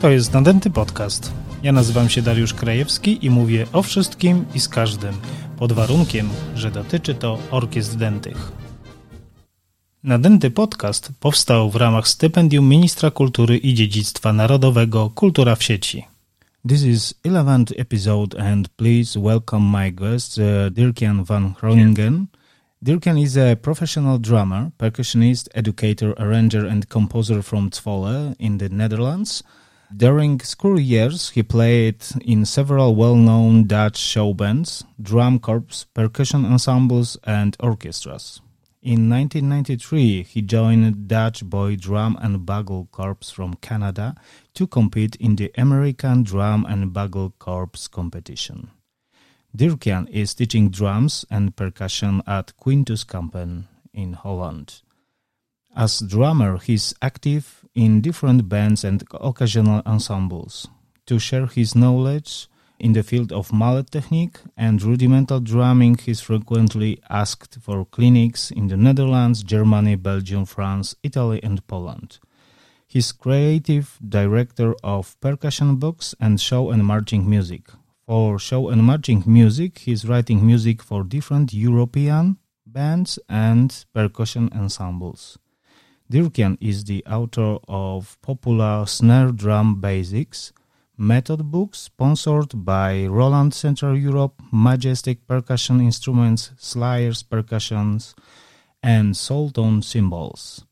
To jest Nadęty Podcast. Ja nazywam się Dariusz Krajewski i mówię o wszystkim i z każdym, pod warunkiem, że dotyczy to orkiestr dętych. Nadęty Podcast powstał w ramach stypendium Ministra Kultury i Dziedzictwa Narodowego Kultura w sieci. This is 11th episode and please welcome my guest uh, Dirkian van Groningen. Dirk-Jan is a professional drummer, percussionist, educator, arranger and composer from Zwolle in the Netherlands – During school years, he played in several well-known Dutch show bands, drum corps, percussion ensembles, and orchestras. In 1993, he joined Dutch Boy Drum and Bugle Corps from Canada to compete in the American Drum and Bugle Corps competition. Dirk-Jan is teaching drums and percussion at Quintus Kampen in Holland. As drummer, he is active in different bands and occasional ensembles. To share his knowledge in the field of mallet technique and rudimental drumming, he is frequently asked for clinics in the Netherlands, Germany, Belgium, France, Italy, and Poland. He's creative director of percussion books and show and marching music. For show and marching music, he's writing music for different European bands and percussion ensembles. Dirk-Jan is the author of popular snare drum basics, method books sponsored by Roland Central Europe, Majestic Percussion Instruments, Slayers Percussions, and Soultone Cymbals.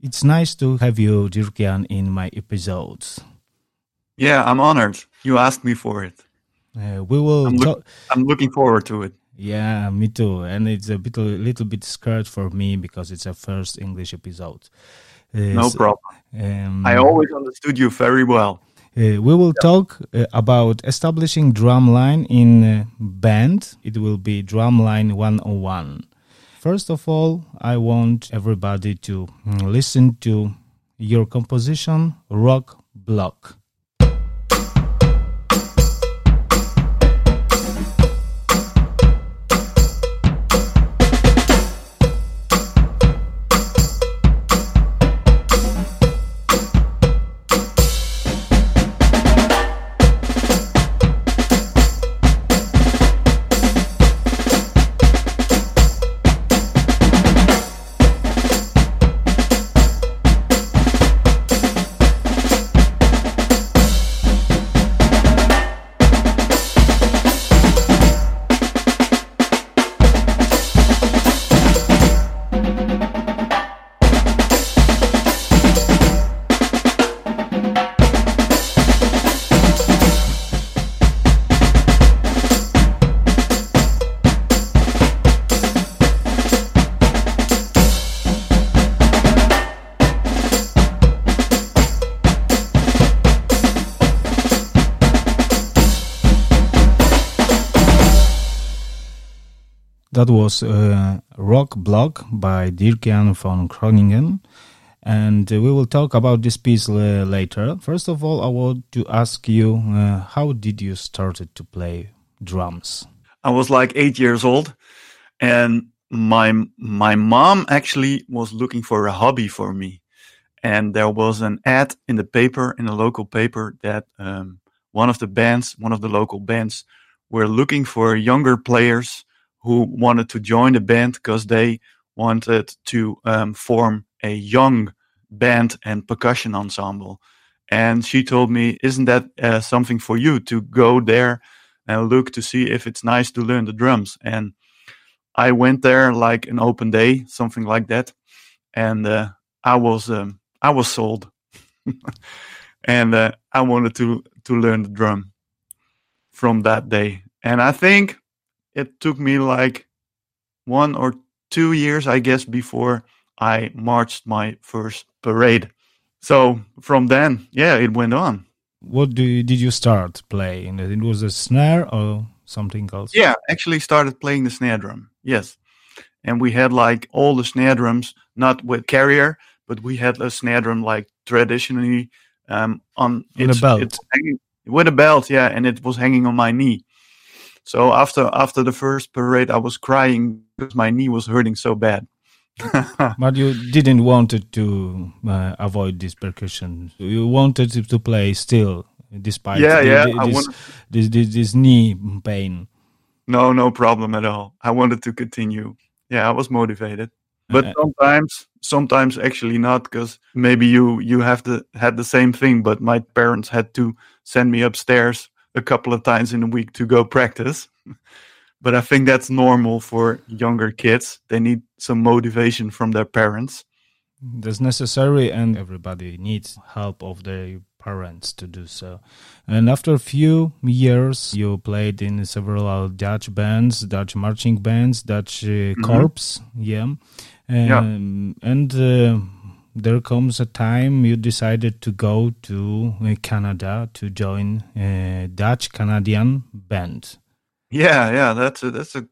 It's nice to have you, Dirk-Jan, in my episodes. Yeah, I'm honored. You asked me for it. Uh, we will. I'm, look, I'm looking forward to it. Yeah, me too. And it's a bit a little bit scared for me because it's a first English episode. Uh, no so, problem. Um, I always understood you very well. Uh, we will talk uh, about establishing drumline in uh, band. It will be drumline 101. First of all, I want everybody to mm, listen to your composition Rock Block. Was Rock Block by Dirk-Jan von Groningen. And we will talk about this piece later. First of all, I want to ask you, uh, how did you started to play drums? I was like eight years old, and my my mom actually was looking for a hobby for me, and there was an ad in the paper in a local paper that um, one of the bands, one of the local bands, were looking for younger players who wanted to join the band because they wanted to um, form a young band and percussion ensemble. And she told me, Isn't that uh, something for you to go there and look to see if it's nice to learn the drums? And I went there like an open day, something like that. And uh, I was um, I was sold. and uh, I wanted to to learn the drum from that day. And I think it took me like one or two years, I guess, before I marched my first parade. So from then, yeah, it went on. What do you, did you start playing? It was a snare or something else? Yeah, actually started playing the snare drum. Yes, and we had like all the snare drums, not with carrier, but we had a snare drum like traditionally um, on with a belt. Hanging, with a belt, yeah, and it was hanging on my knee. So after after the first parade, I was crying because my knee was hurting so bad. but you didn't wanted to uh, avoid this percussion. You wanted to play still, despite yeah, the, yeah, this, wanted- this, this this knee pain. No, no problem at all. I wanted to continue. Yeah, I was motivated. But Uh, sometimes, sometimes actually not, because maybe you you have the had the same thing. But my parents had to send me upstairs a couple of times in a week to go practice. but I think that's normal for younger kids. They need some motivation from their parents. That's necessary, and everybody needs help of their parents to do so. And after a few years, you played in several Dutch bands, Dutch marching bands, Dutch uh, corps, yeah. Yeah. Um, And uh, there comes a time you decided to go to uh, Canada to join a Dutch Canadian band. Yeah, yeah, that's a, that's a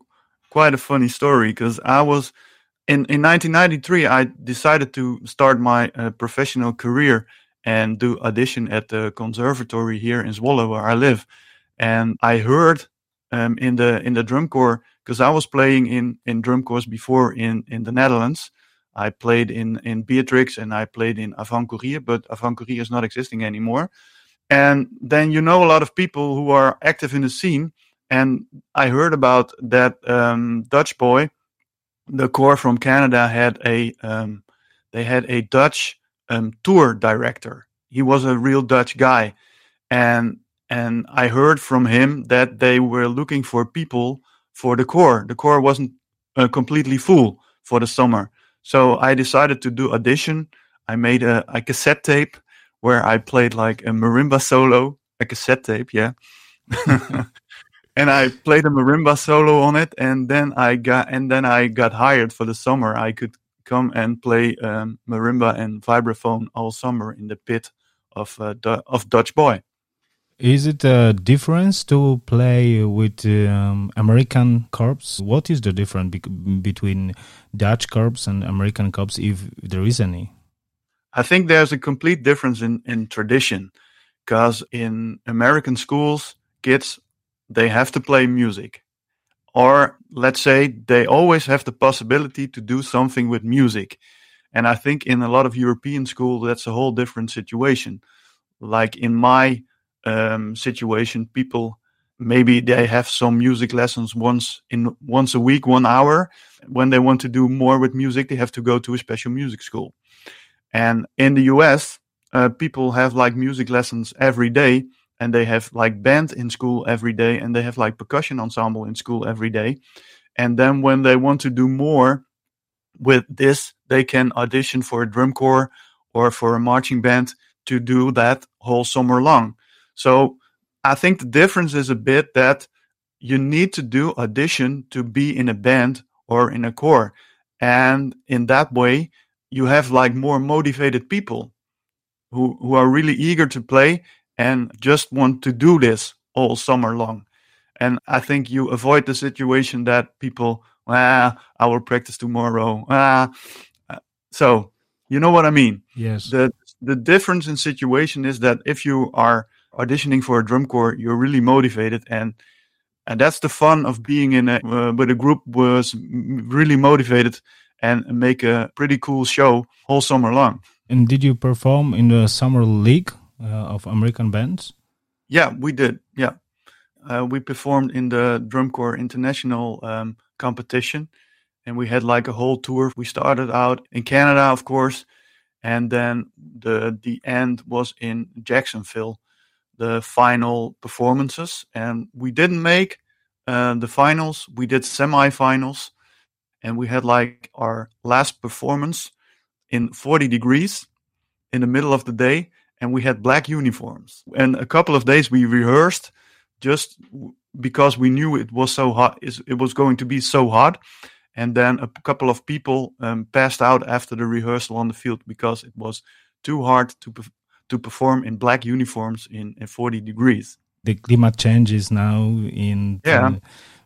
quite a funny story because I was in in 1993. I decided to start my uh, professional career and do audition at the conservatory here in Zwolle, where I live. And I heard um, in the in the drum corps because I was playing in in drum corps before in in the Netherlands. I played in in Beatrix and I played in Avant Courir, but Avant Courir is not existing anymore. And then you know a lot of people who are active in the scene and I heard about that um, Dutch boy. The corps from Canada had a um, they had a Dutch um, tour director. He was a real Dutch guy, and and I heard from him that they were looking for people for the corps. The corps wasn't uh, completely full for the summer, so I decided to do audition. I made a, a cassette tape where I played like a marimba solo, a cassette tape, yeah. and I played a marimba solo on it, and then I got and then I got hired for the summer. I could come and play um, marimba and vibraphone all summer in the pit of uh, Du- of Dutch Boy. Is it a difference to play with um, American corps? What is the difference bec- between Dutch corps and American corps, if there is any? I think there's a complete difference in in tradition, because in American schools, kids they have to play music, or let's say they always have the possibility to do something with music. And I think in a lot of European schools, that's a whole different situation. Like in my um, situation, people maybe they have some music lessons once in once a week, one hour. When they want to do more with music, they have to go to a special music school. And in the US, uh, people have like music lessons every day, and they have like band in school every day, and they have like percussion ensemble in school every day. And then when they want to do more with this, they can audition for a drum corps or for a marching band to do that whole summer long. So I think the difference is a bit that you need to do audition to be in a band or in a corps. And in that way, you have like more motivated people who, who are really eager to play and just want to do this all summer long. And I think you avoid the situation that people, ah, I will practice tomorrow. Ah. So you know what I mean? Yes. The the difference in situation is that if you are auditioning for a drum corps, you're really motivated and and that's the fun of being in a uh, with a group was really motivated and make a pretty cool show all summer long. And did you perform in the summer league uh, of American bands? Yeah, we did. Yeah, uh, we performed in the drum corps international um, competition, and we had like a whole tour. We started out in Canada, of course, and then the the end was in Jacksonville, the final performances, and we didn't make uh, the finals. We did semifinals, and we had like our last performance in 40 degrees in the middle of the day and we had black uniforms and a couple of days we rehearsed just because we knew it was so hot it was going to be so hot and then a couple of people um, passed out after the rehearsal on the field because it was too hard to to perform in black uniforms in, in 40 degrees The climate changes now in Yeah. uh,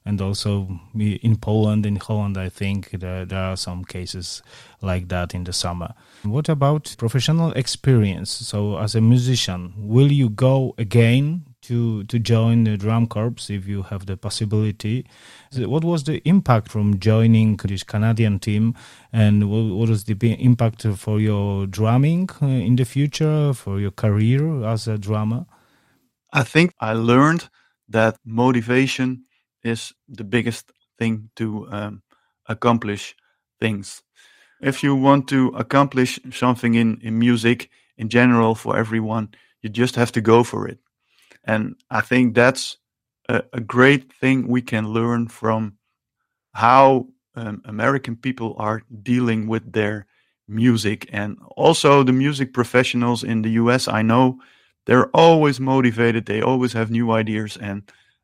and also in Poland, in Holland, I think there, there are some cases like that in the summer. What about professional experience? So, as a musician, will you go again to to join the drum corps if you have the possibility. What was the impact from joining this Canadian team, and what, what was the impact for your drumming uh, in the future, for your career as a drummer? I think I learned that motivation is the biggest thing to um, accomplish things. If you want to accomplish something in, in music in general for everyone, you just have to go for it. And I think that's a, a great thing we can learn from how um, American people are dealing with their music. And also, the music professionals in the US, I know they're always motivated, they always have new ideas, and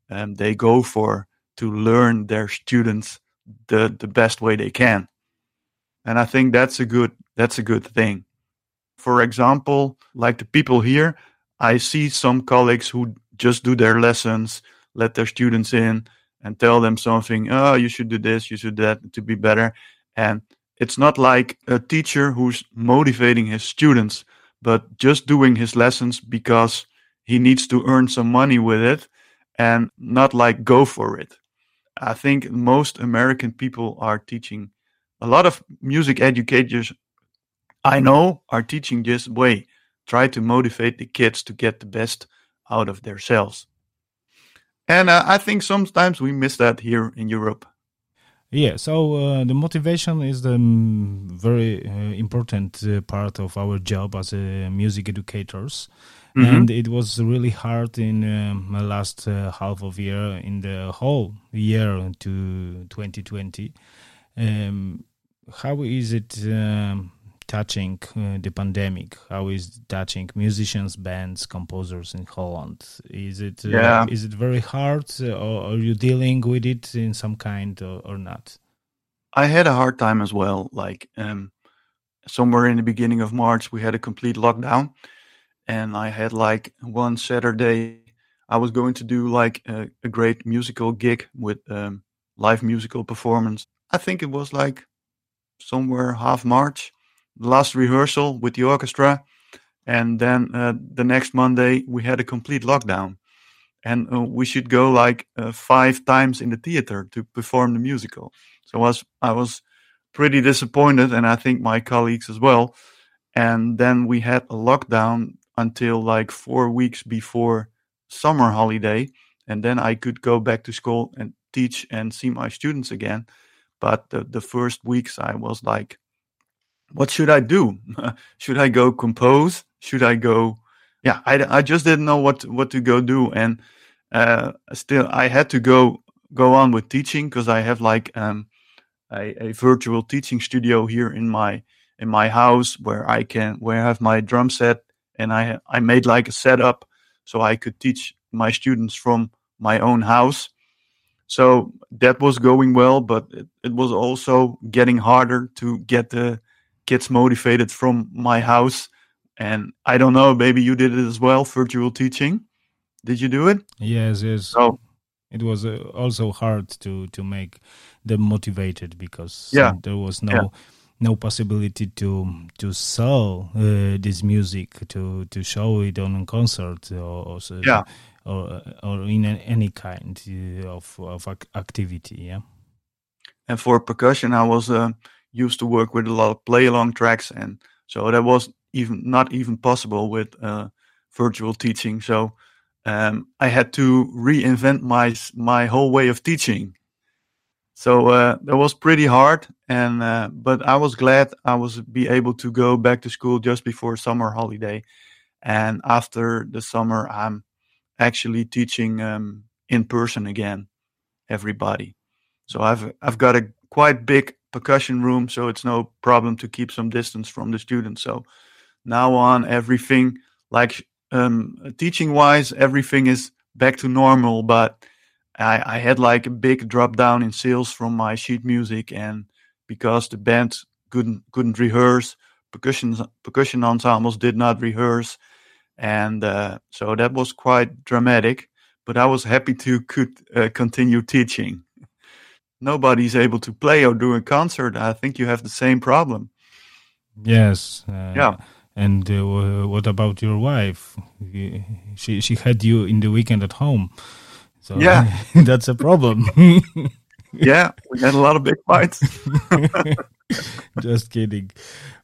um, they go for to learn their students the, the best way they can. And I think that's a good that's a good thing. For example, like the people here, I see some colleagues who just do their lessons, let their students in, and tell them something. Oh, you should do this, you should do that to be better. And it's not like a teacher who's motivating his students, but just doing his lessons because he needs to earn some money with it, and not like go for it. I think most American people are teaching. A lot of music educators I know are teaching this way try to motivate the kids to get the best out of themselves. And uh, I think sometimes we miss that here in Europe. Yeah, so uh, the motivation is the um, very uh, important uh, part of our job as uh, music educators. Mm-hmm. And it was really hard in um, the last uh, half of year, in the whole year to 2020. Um, how is it um, touching uh, the pandemic? How is touching musicians, bands, composers in Holland? Is it uh, yeah. is it very hard, uh, or are you dealing with it in some kind or, or not? I had a hard time as well. Like um, somewhere in the beginning of March, we had a complete lockdown, and I had like one Saturday. I was going to do like a, a great musical gig with um, live musical performance. I think it was like somewhere half March last rehearsal with the orchestra, and then uh, the next Monday we had a complete lockdown, and uh, we should go like uh, five times in the theater to perform the musical. So I was I was pretty disappointed, and I think my colleagues as well. And then we had a lockdown until like four weeks before summer holiday, and then I could go back to school and teach and see my students again. But the, the first weeks I was like what should I do? should I go compose? Should I go? Yeah, I, I just didn't know what what to go do, and uh, still I had to go go on with teaching because I have like um, a, a virtual teaching studio here in my in my house where I can where I have my drum set and I I made like a setup so I could teach my students from my own house. So that was going well, but it, it was also getting harder to get the gets motivated from my house. And I don't know, maybe you did it as well, virtual teaching. Did you do it? Yes, yes. So it was uh, also hard to to make them motivated because yeah. there was no yeah. no possibility to to sell uh, this music to to show it on a concert or, or yeah. or or in any kind uh, of of activity. Yeah. And for percussion, I was. Uh, used to work with a lot of play along tracks, and so that was even not even possible with uh, virtual teaching. So um, I had to reinvent my my whole way of teaching. So uh, that was pretty hard, and uh, but I was glad I was be able to go back to school just before summer holiday, and after the summer I'm actually teaching um, in person again, everybody. So I've I've got a quite big percussion room, so it's no problem to keep some distance from the students. So now on, everything like um, teaching wise, everything is back to normal. But I, I had like a big drop down in sales from my sheet music, and because the band couldn't couldn't rehearse, percussion percussion ensembles did not rehearse, and uh, so that was quite dramatic. But I was happy to could uh, continue teaching nobody's able to play or do a concert, I think you have the same problem. Yes. Uh, yeah. And uh, what about your wife? She she had you in the weekend at home. So Yeah. that's a problem. yeah, we had a lot of big fights. Just kidding.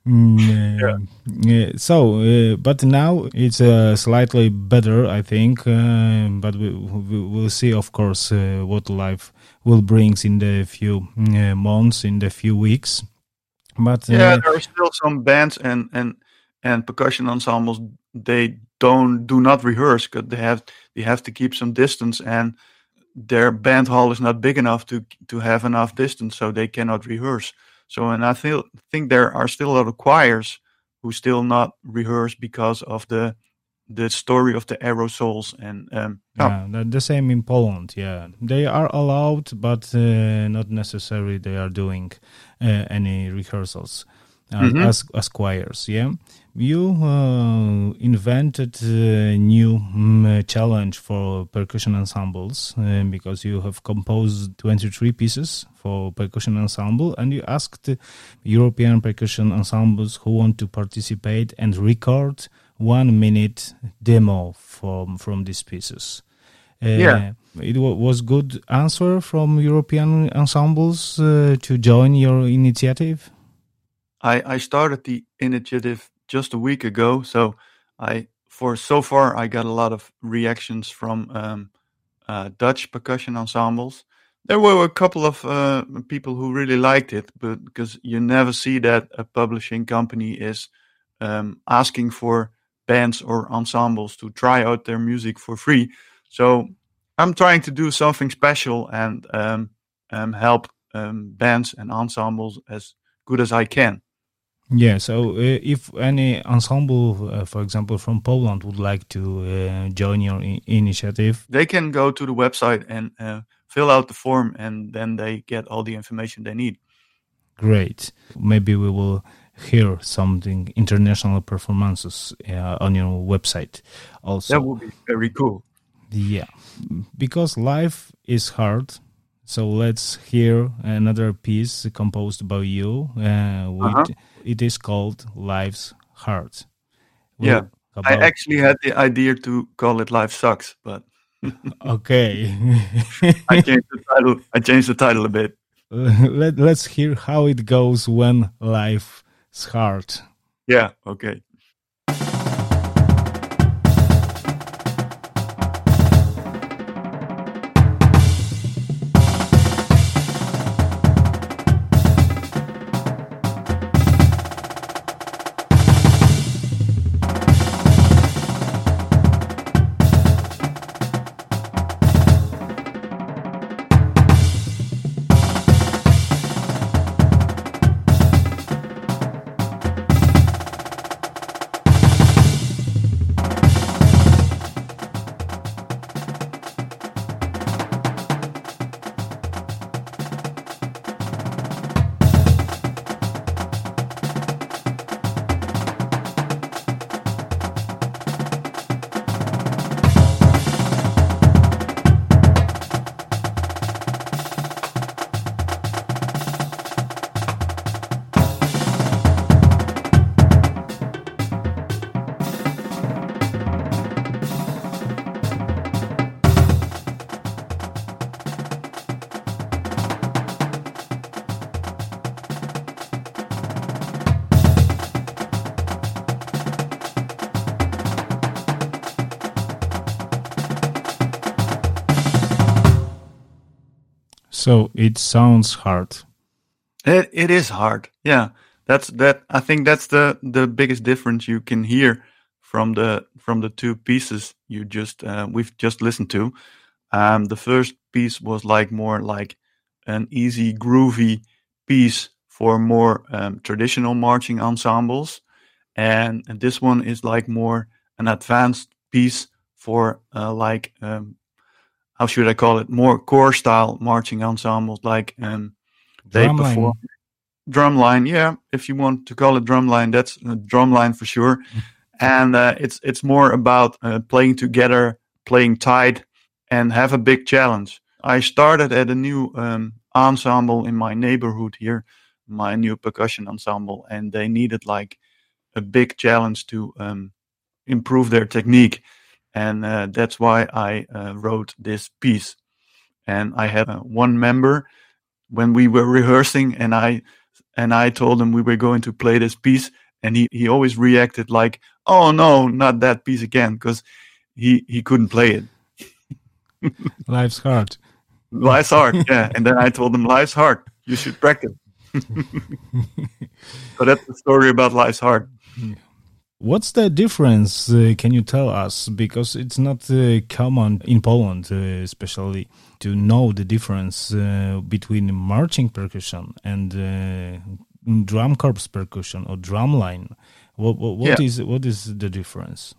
Mm, uh, yeah, so, uh, but now it's uh, slightly better, I think. Uh, but we, we will see, of course, uh, what life will brings in the few uh, months, in the few weeks. But uh, yeah, there are still some bands and and and percussion ensembles. They don't do not rehearse because they have they have to keep some distance, and their band hall is not big enough to to have enough distance, so they cannot rehearse. So, and I feel think there are still a lot of choirs who still not rehearse because of the the story of the aerosols and um, oh, Yeah, the, the same in Poland. Yeah, they are allowed, but uh, not necessarily they are doing uh, any rehearsals uh, Mhm. as as choirs. Yeah, you uh, invented a new mm, challenge for percussion ensembles uh, because you have composed twenty three pieces for percussion ensemble, and you asked European percussion ensembles who want to participate and record one minute demo from from these pieces. Uh, Yeah. it wa- was good answer from European ensembles uh, to join your initiative. I, I started the initiative just a week ago, so I for so far I got a lot of reactions from um, uh, Dutch percussion ensembles. There were a couple of uh, people who really liked it, but because you never see that a publishing company is um, asking for bands or ensembles to try out their music for free. So I'm trying to do something special and um, um, help um, bands and ensembles as good as I can. Yeah. So uh, if any ensemble, uh, for example, from Poland, would like to uh, join your I- initiative, they can go to the website and uh, fill out the form and then they get all the information they need great. Maybe we will hear something international performances uh, on your website. Also, that would be very cool Yeah, because life is hard. So let's hear another piece composed by you. Uh, with, Uh-huh. It is called Life's Hard. Yeah, I actually had the idea to call it life sucks but okay. i changed the title i changed the title a bit Let, let's hear how it goes when life's hard. yeah okay So it sounds hard. It it is hard. Yeah, that's that. I think that's the the biggest difference you can hear from the from the two pieces you just uh, we've just listened to. Um, the first piece was like more like an easy, groovy piece for more um, traditional marching ensembles, and, and this one is like more an advanced piece for uh, like um, how should I call it? More corps style marching ensembles, like um, they Drumline. perform drumline yeah if you want to call it drumline that's a drumline for sure and uh, it's it's more about uh, playing together playing tight and have a big challenge i started at a new um, ensemble in my neighborhood here my new percussion ensemble and they needed like a big challenge to um, improve their technique, and uh, that's why I uh, wrote this piece. And I had uh, one member when we were rehearsing, and I and I told him we were going to play this piece, and he he always reacted like, "Oh no, not that piece again," because he he couldn't play it. Life's hard. Life's hard, yeah. And then I told him, "Life's hard. You should practice." so that's the story about life's hard. What's the difference? Uh, can you tell us? Because it's not uh, common in Poland, uh, especially, to know the difference uh, between marching percussion and uh, drum corps percussion or drum line. What, what, what yeah. is, what is the difference?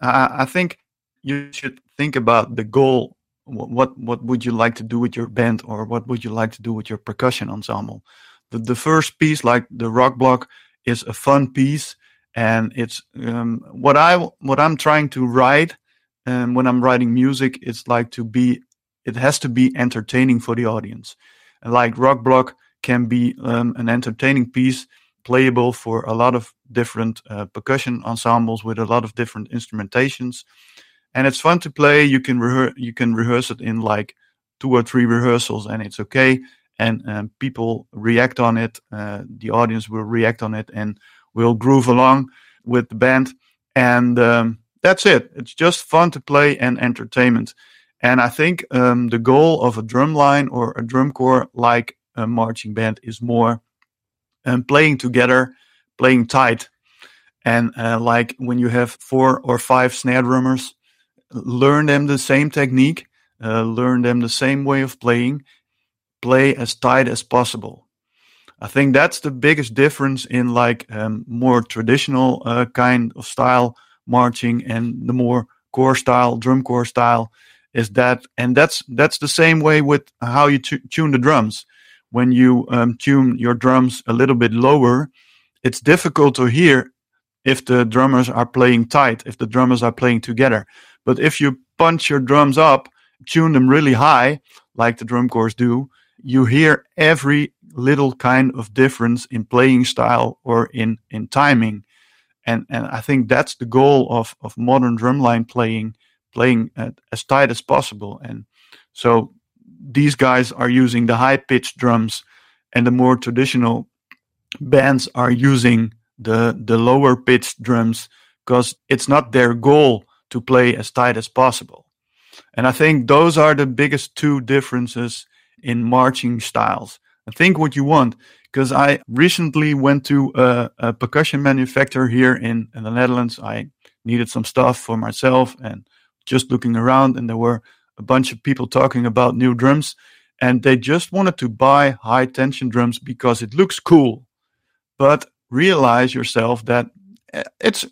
I think you should think about the goal. What what would you like to do with your band, or what would you like to do with your percussion ensemble? The the first piece, like the rock block, is a fun piece and it's um, what I what I'm trying to write um, when I'm writing music. It's like to be it has to be entertaining for the audience. And like rock block can be um, an entertaining piece, playable for a lot of different uh, percussion ensembles with a lot of different instrumentations, and it's fun to play. You can rehearse you can rehearse it in like two or three rehearsals, and it's okay. And um, people react on it. Uh, the audience will react on it, and we'll groove along with the band, and um, that's it. It's just fun to play and entertainment. And I think um, the goal of a drum line or a drum corps, like a marching band, is more um, playing together, playing tight. And uh, like when you have four or five snare drummers, learn them the same technique, uh, learn them the same way of playing, play as tight as possible. I think that's the biggest difference in like um, more traditional uh, kind of style marching and the more corps style, drum corps style is that, and that's that's the same way with how you tune the drums. When you um, tune your drums a little bit lower, it's difficult to hear if the drummers are playing tight, if the drummers are playing together. But if you punch your drums up, tune them really high, like the drum corps do, you hear every little kind of difference in playing style or in in timing. And and i think that's the goal of of modern drumline playing playing as tight as possible. And so these guys are using the high pitched drums and the more traditional bands are using the the lower pitched drums because it's not their goal to play as tight as possible. And i think those are the biggest two differences in marching styles I think what you want. Because I recently went to a, a, percussion manufacturer here in, in the Netherlands. I needed some stuff for myself and just looking around, and there were a bunch of people talking about new drums, and they just wanted to buy high tension drums because it looks cool. But realize yourself that eh, it's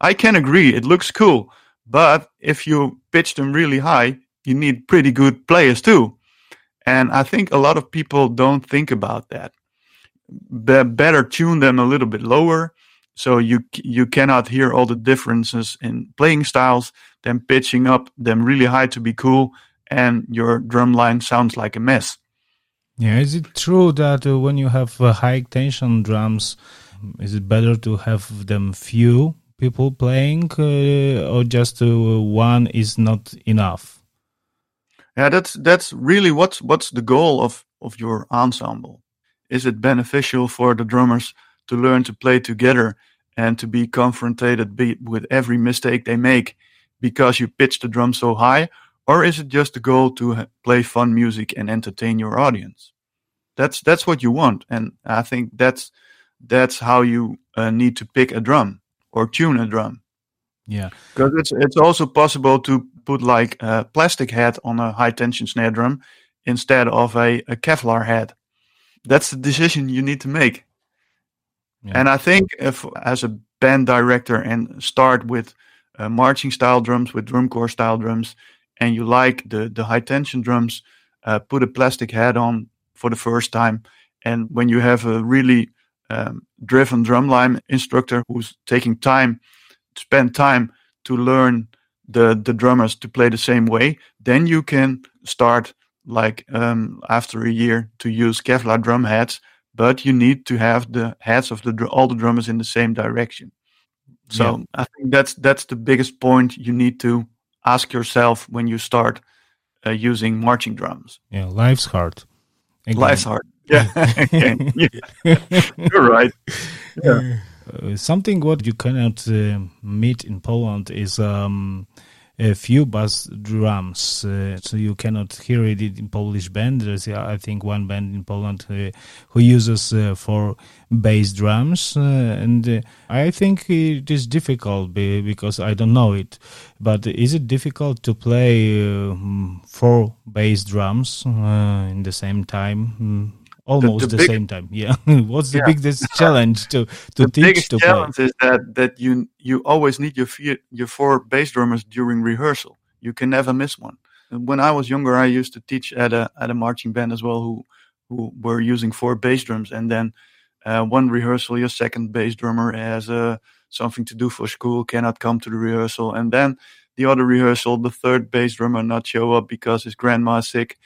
I can agree it looks cool, but if you pitch them really high, you need pretty good players too. And I think a lot of people don't think about that. Be- better tune them a little bit lower so you you cannot hear all the differences in playing styles than pitching up them really high to be cool and your drum line sounds like a mess. Yeah, is it true that uh, when you have uh, high tension drums, is it better to have them few people playing, uh, or just uh, one is not enough? Yeah, that's that's really what's what's the goal of of your ensemble. Is it beneficial for the drummers to learn to play together and to be confronted with every mistake they make because you pitch the drum so high, or is it just the goal to play fun music and entertain your audience? That's that's what you want, and I think that's that's how you uh, need to pick a drum or tune a drum. Yeah, because it's it's also possible to put like a plastic head on a high tension snare drum instead of a, a Kevlar head. That's the decision you need to make. Yeah. And I think if as a band director and start with uh, marching style drums, with drum corps style drums, and you like the the high tension drums, uh, put a plastic head on for the first time. And when you have a really um, driven drumline instructor who's taking time, spend time to learn the the drummers to play the same way, then you can start like um, after a year to use Kevlar drum heads. but you need to have the heads of the all the drummers in the same direction. So yeah. I think that's that's the biggest point you need to ask yourself when you start uh, using marching drums. Yeah, life's hard. Again. Life's hard. Yeah, you're right. Yeah. Uh, something what you cannot uh, meet in Poland is um, a few bass drums, uh, so you cannot hear it in Polish band. There's, I think, one band in Poland uh, who uses uh, for bass drums, and I think it is difficult because I don't know it. But is it difficult to play four bass drums in the same time? Almost the, the, the big, same time. Yeah. What's the yeah. biggest challenge to to the teach biggest to challenge play? is that that you you always need your your four bass drummers during rehearsal. You can never miss one. When I was younger, I used to teach at a at a marching band as well, who who were using four bass drums, and then uh, one rehearsal, your second bass drummer has uh, something to do for school, cannot come to the rehearsal, and then the other rehearsal, the third bass drummer not show up because his grandma is sick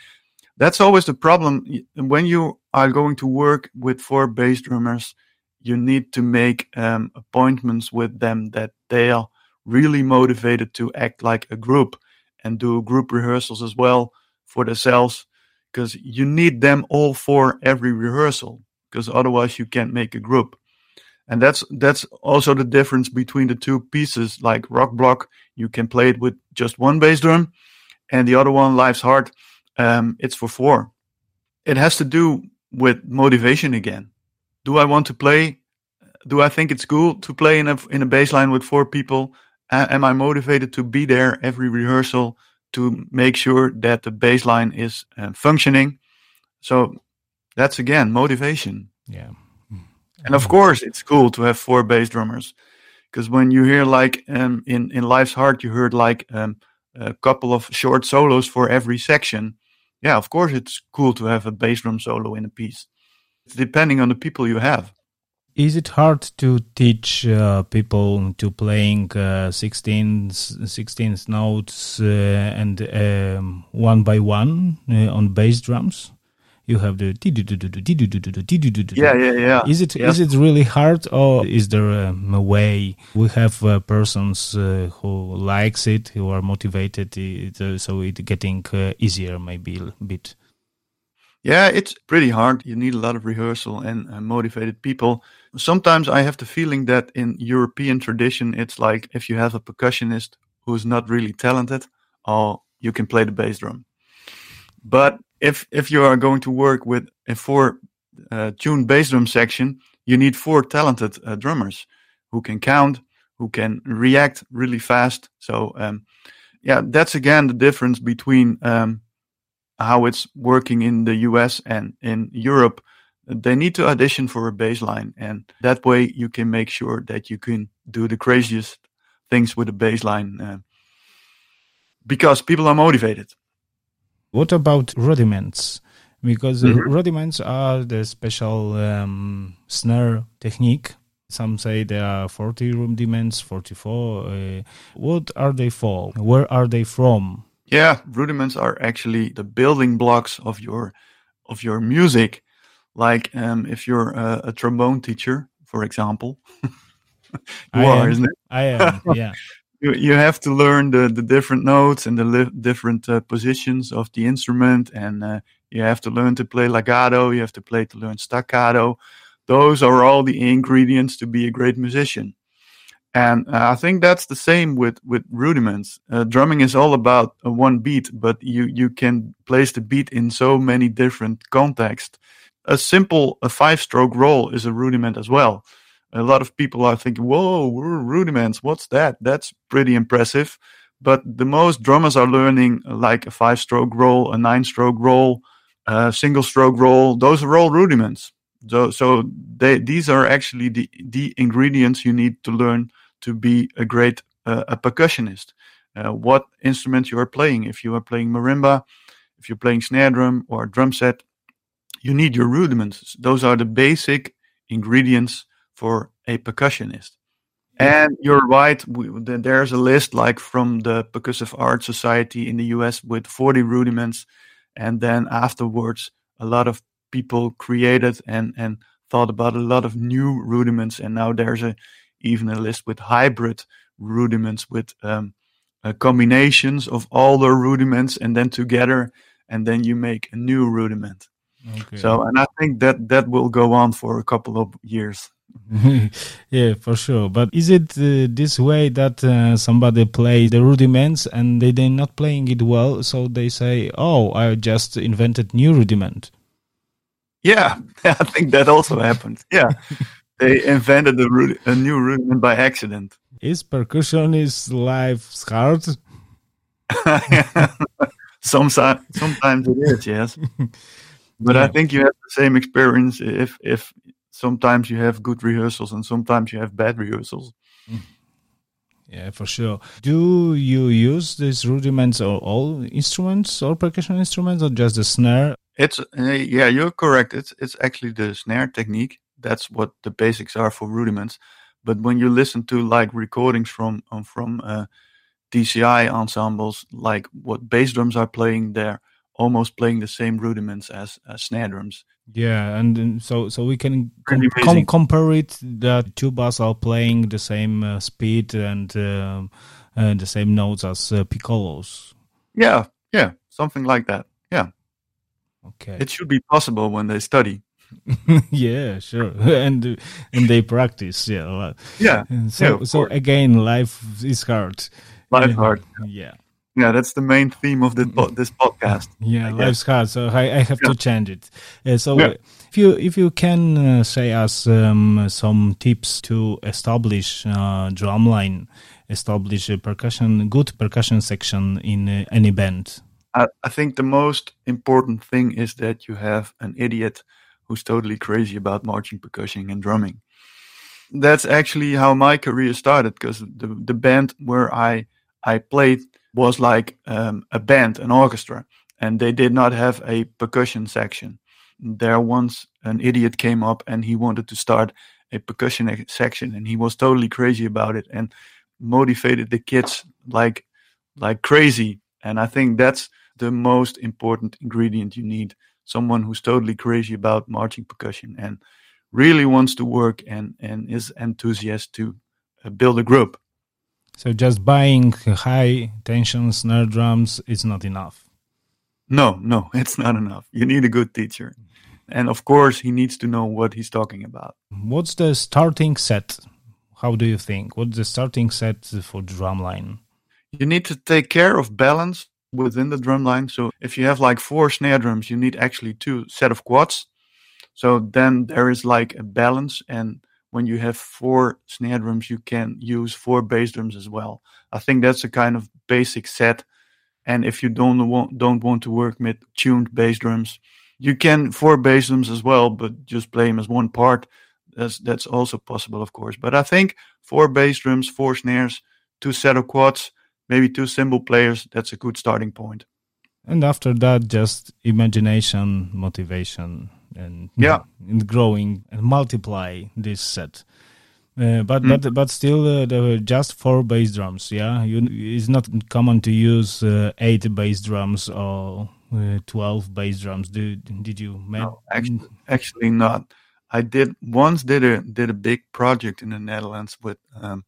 that's always the problem. When you are going to work with four bass drummers you need to make um, appointments with them that they are really motivated to act like a group and do group rehearsals as well for themselves because you need them all for every rehearsal because otherwise you can't make a group. And that's that's also the difference between the two pieces like rock block you can play it with just one bass drum and the other one life's hard um, it's for four. It has to do with motivation again. Do I want to play? Do I think it's cool to play in a in a bass line with four people? Uh, am I motivated to be there every rehearsal to make sure that the bass line is uh, functioning? So that's again motivation. Yeah. And of course, it's cool to have four bass drummers because when you hear like um, in in Life's Hard, you heard like um, a couple of short solos for every section yeah, of course, it's cool to have a bass drum solo in a piece. It's depending on the people you have. Is it hard to teach uh, people to playing uh, 16, 16 notes uh, and um, one by one uh, on bass drums? You have the yeah yeah yeah is it yeah. is it really hard or is there a, a way we have uh, persons uh, who likes it who are motivated it, uh, so it getting easier maybe a bit yeah it's pretty hard you need a lot of rehearsal and motivated people sometimes i have the feeling that in european tradition it's like if you have a percussionist who's not really talented or you can play the bass drum but if if you are going to work with a four uh, tune bass drum section, you need four talented uh, drummers who can count, who can react really fast. So um, yeah, that's again the difference between um, how it's working in the US and in Europe. They need to audition for a bass line, and that way you can make sure that you can do the craziest things with a bass line uh, because people are motivated. What about rudiments? Because mm-hmm. rudiments are the special um, snare technique. Some say there are 40 rudiments, 44. Uh, what are they for? Where are they from? Yeah, rudiments are actually the building blocks of your of your music. Like um, if you're a, a trombone teacher, for example, you I are, am. isn't it? I am. Yeah you, you have to learn the, the different notes and the li- different uh, positions of the instrument and uh, you have to learn to play legato you have to play to learn staccato. Those are all the ingredients to be a great musician. And uh, i think that's the same with with rudiments. Uh, drumming is all about one beat but you you can place the beat in so many different contexts. A simple a five stroke roll is a rudiment as well a lot of people are thinking, whoa, rudiments, what's that? That's pretty impressive. But the most drummers are learning like a five stroke roll, a nine stroke roll, a single stroke roll. Those are all rudiments. So, so they, these are actually the, the ingredients you need to learn to be a great uh, a percussionist. Uh, what instrument you are playing. If you are playing marimba, if you're playing snare drum or drum set, you need your rudiments. Those are the basic ingredients for a percussionist. And you're right. We, there's a list like from the Percussive Art Society in the US with 40 rudiments. And then afterwards, a lot of people created and and thought about a lot of new rudiments, and now there's a even a list with hybrid rudiments with um, uh, combinations of all the rudiments and then together, and then you make a new rudiment. Okay. So, and I think that that will go on for a couple of years. yeah, for sure. But is it uh, this way that uh, somebody plays the rudiments and they they're not playing it well, so they say, "Oh, I just invented new rudiment." Yeah, I think that also happened. Yeah, they invented a, rud- a new rudiment by accident. Is percussionist life hard? sometimes, sometimes it is. Yes, but yeah. I think you have the same experience if if sometimes you have good rehearsals and sometimes you have bad rehearsals. Yeah, for sure. Do you use these rudiments or all instruments or percussion instruments or just the snare? It's uh, yeah, you're correct. It's it's actually the snare technique. That's what the basics are for rudiments. But when you listen to like recordings from um, from uh, DCI ensembles, like what bass drums are playing, they're almost playing the same rudiments as, as snare drums. Yeah, and, so so we can com- com- compare it that tubas are playing the same uh, speed and uh, uh, the same notes as uh, piccolos. Yeah, yeah, something like that. Yeah. Okay. It should be possible when they study. yeah, sure, and and they practice. Yeah. Yeah. So yeah, so again, life is hard. Life hard. Yeah yeah that's the main theme of this, this podcast. Yeah life's hard so i, I have yeah. to change it. Uh, so yeah. if you if you can uh, say us um, some tips to establish uh, drumline establish a percussion good percussion section in uh, any band. I, I think the most important thing is that you have an idiot who's totally crazy about marching percussion and drumming. That's actually how my career started because the, the band where i i played was like um, a band, an orchestra, and they did not have a percussion section. There once an idiot came up and he wanted to start a percussion section, and he was totally crazy about it and motivated the kids like like crazy. And I think that's the most important ingredient you need: someone who's totally crazy about marching percussion and really wants to work and and is enthusiastic to uh, build a group. So just buying high tension snare drums is not enough. No, no, it's not enough. You need a good teacher. And of course, he needs to know what he's talking about. What's the starting set? How do you think? What's the starting set for drumline? You need to take care of balance within the drumline. So if you have like four snare drums, you need actually two set of quads. So then there is like a balance and when you have four snare drums, you can use four bass drums as well. I think that's a kind of basic set. And if you don't want don't want to work with tuned bass drums, you can four bass drums as well, but just play them as one part. That's that's also possible, of course. But I think four bass drums, four snares, two set of quads, maybe two cymbal players. That's a good starting point. And after that, just imagination, motivation, and yeah, and growing and multiply this set. Uh, but mm. but but still, uh, there were just four bass drums. Yeah, you, it's not common to use uh, eight bass drums or uh, twelve bass drums. Did did you? No, actually, actually not. I did once did a did a big project in the Netherlands with um,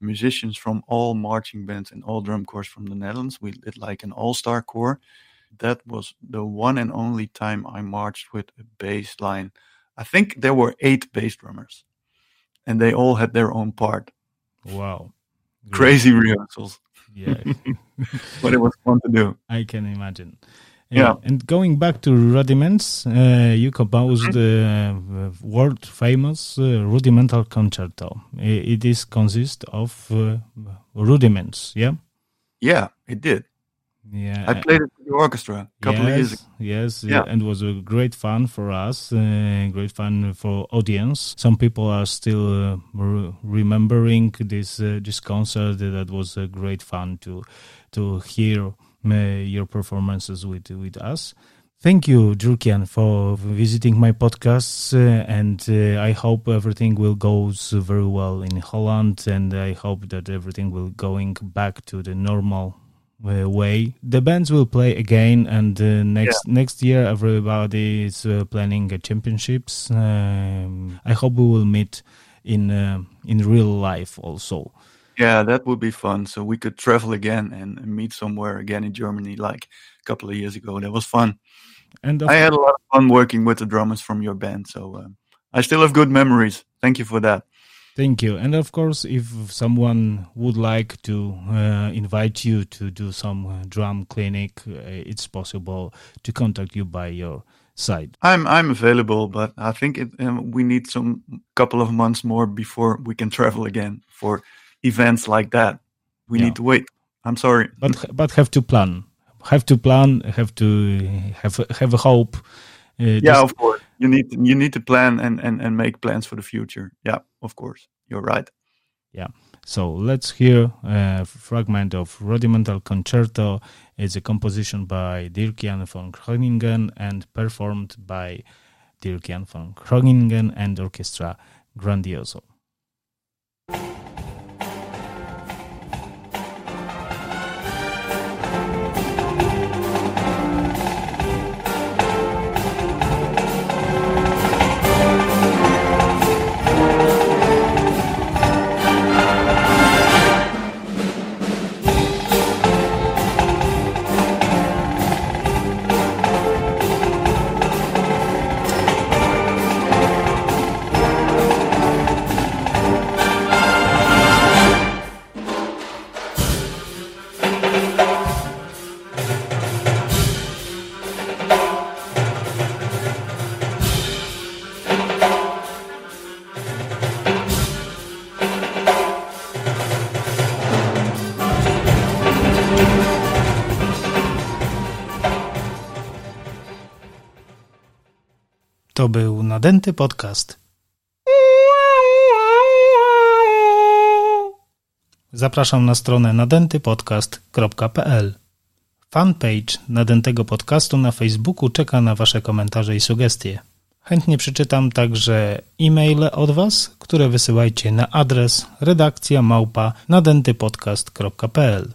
musicians from all marching bands and all drum corps from the Netherlands. We did like an all star corps, that was the one and only time I marched with a bass line. I think there were eight bass drummers, and they all had their own part. Wow. Crazy rehearsals. Yeah. but it was fun to do. I can imagine. Yeah. And going back to rudiments, uh, you composed the uh, world famous uh, rudimental concerto. It is consist of uh, rudiments, yeah? Yeah, it did. Yeah, I played it with the orchestra a couple yes, of years ago. Yes, yeah. and it was a great fun for us, uh, great fun for audience. Some people are still uh, re- remembering this uh, this concert. That was a great fun to to hear uh, your performances with with us. Thank you, Dirk-Jan, for visiting my podcasts, uh, and uh, I hope everything will go very well in Holland, and I hope that everything will going back to the normal way. The bands will play again, and uh, next yeah. next year everybody is uh, planning championships. Um, I hope we will meet in uh, in real life also. Yeah, that would be fun. So we could travel again and meet somewhere again in Germany, like a couple of years ago. That was fun. And I had a lot of fun working with the drummers from your band. So um, I still have good memories. Thank you for that. Thank you. And of course, if someone would like to uh, invite you to do some uh, drum clinic, uh, it's possible to contact you by your site. I'm I'm available, but I think it, um, we need some couple of months more before we can travel again for events like that. We yeah. need to wait. I'm sorry, but but have to plan. Have to plan. Have to have have a hope. Uh, yeah, of course. You need you need to plan and, and and make plans for the future. Yeah, of course. You're right. Yeah. So let's hear a fragment of Rudimental Concerto. It's a composition by Dirk-Jan von Groningen and performed by Dirk-Jan von Groningen and Orchestra Grandioso. Nadęty podcast. Zapraszam na stronę nadętypodcast.pl. Fanpage nadętego podcastu na Facebooku czeka na Wasze komentarze i sugestie. Chętnie przeczytam także e-maile od Was, które wysyłajcie na adres redakcja małpa nadętypodcast.pl.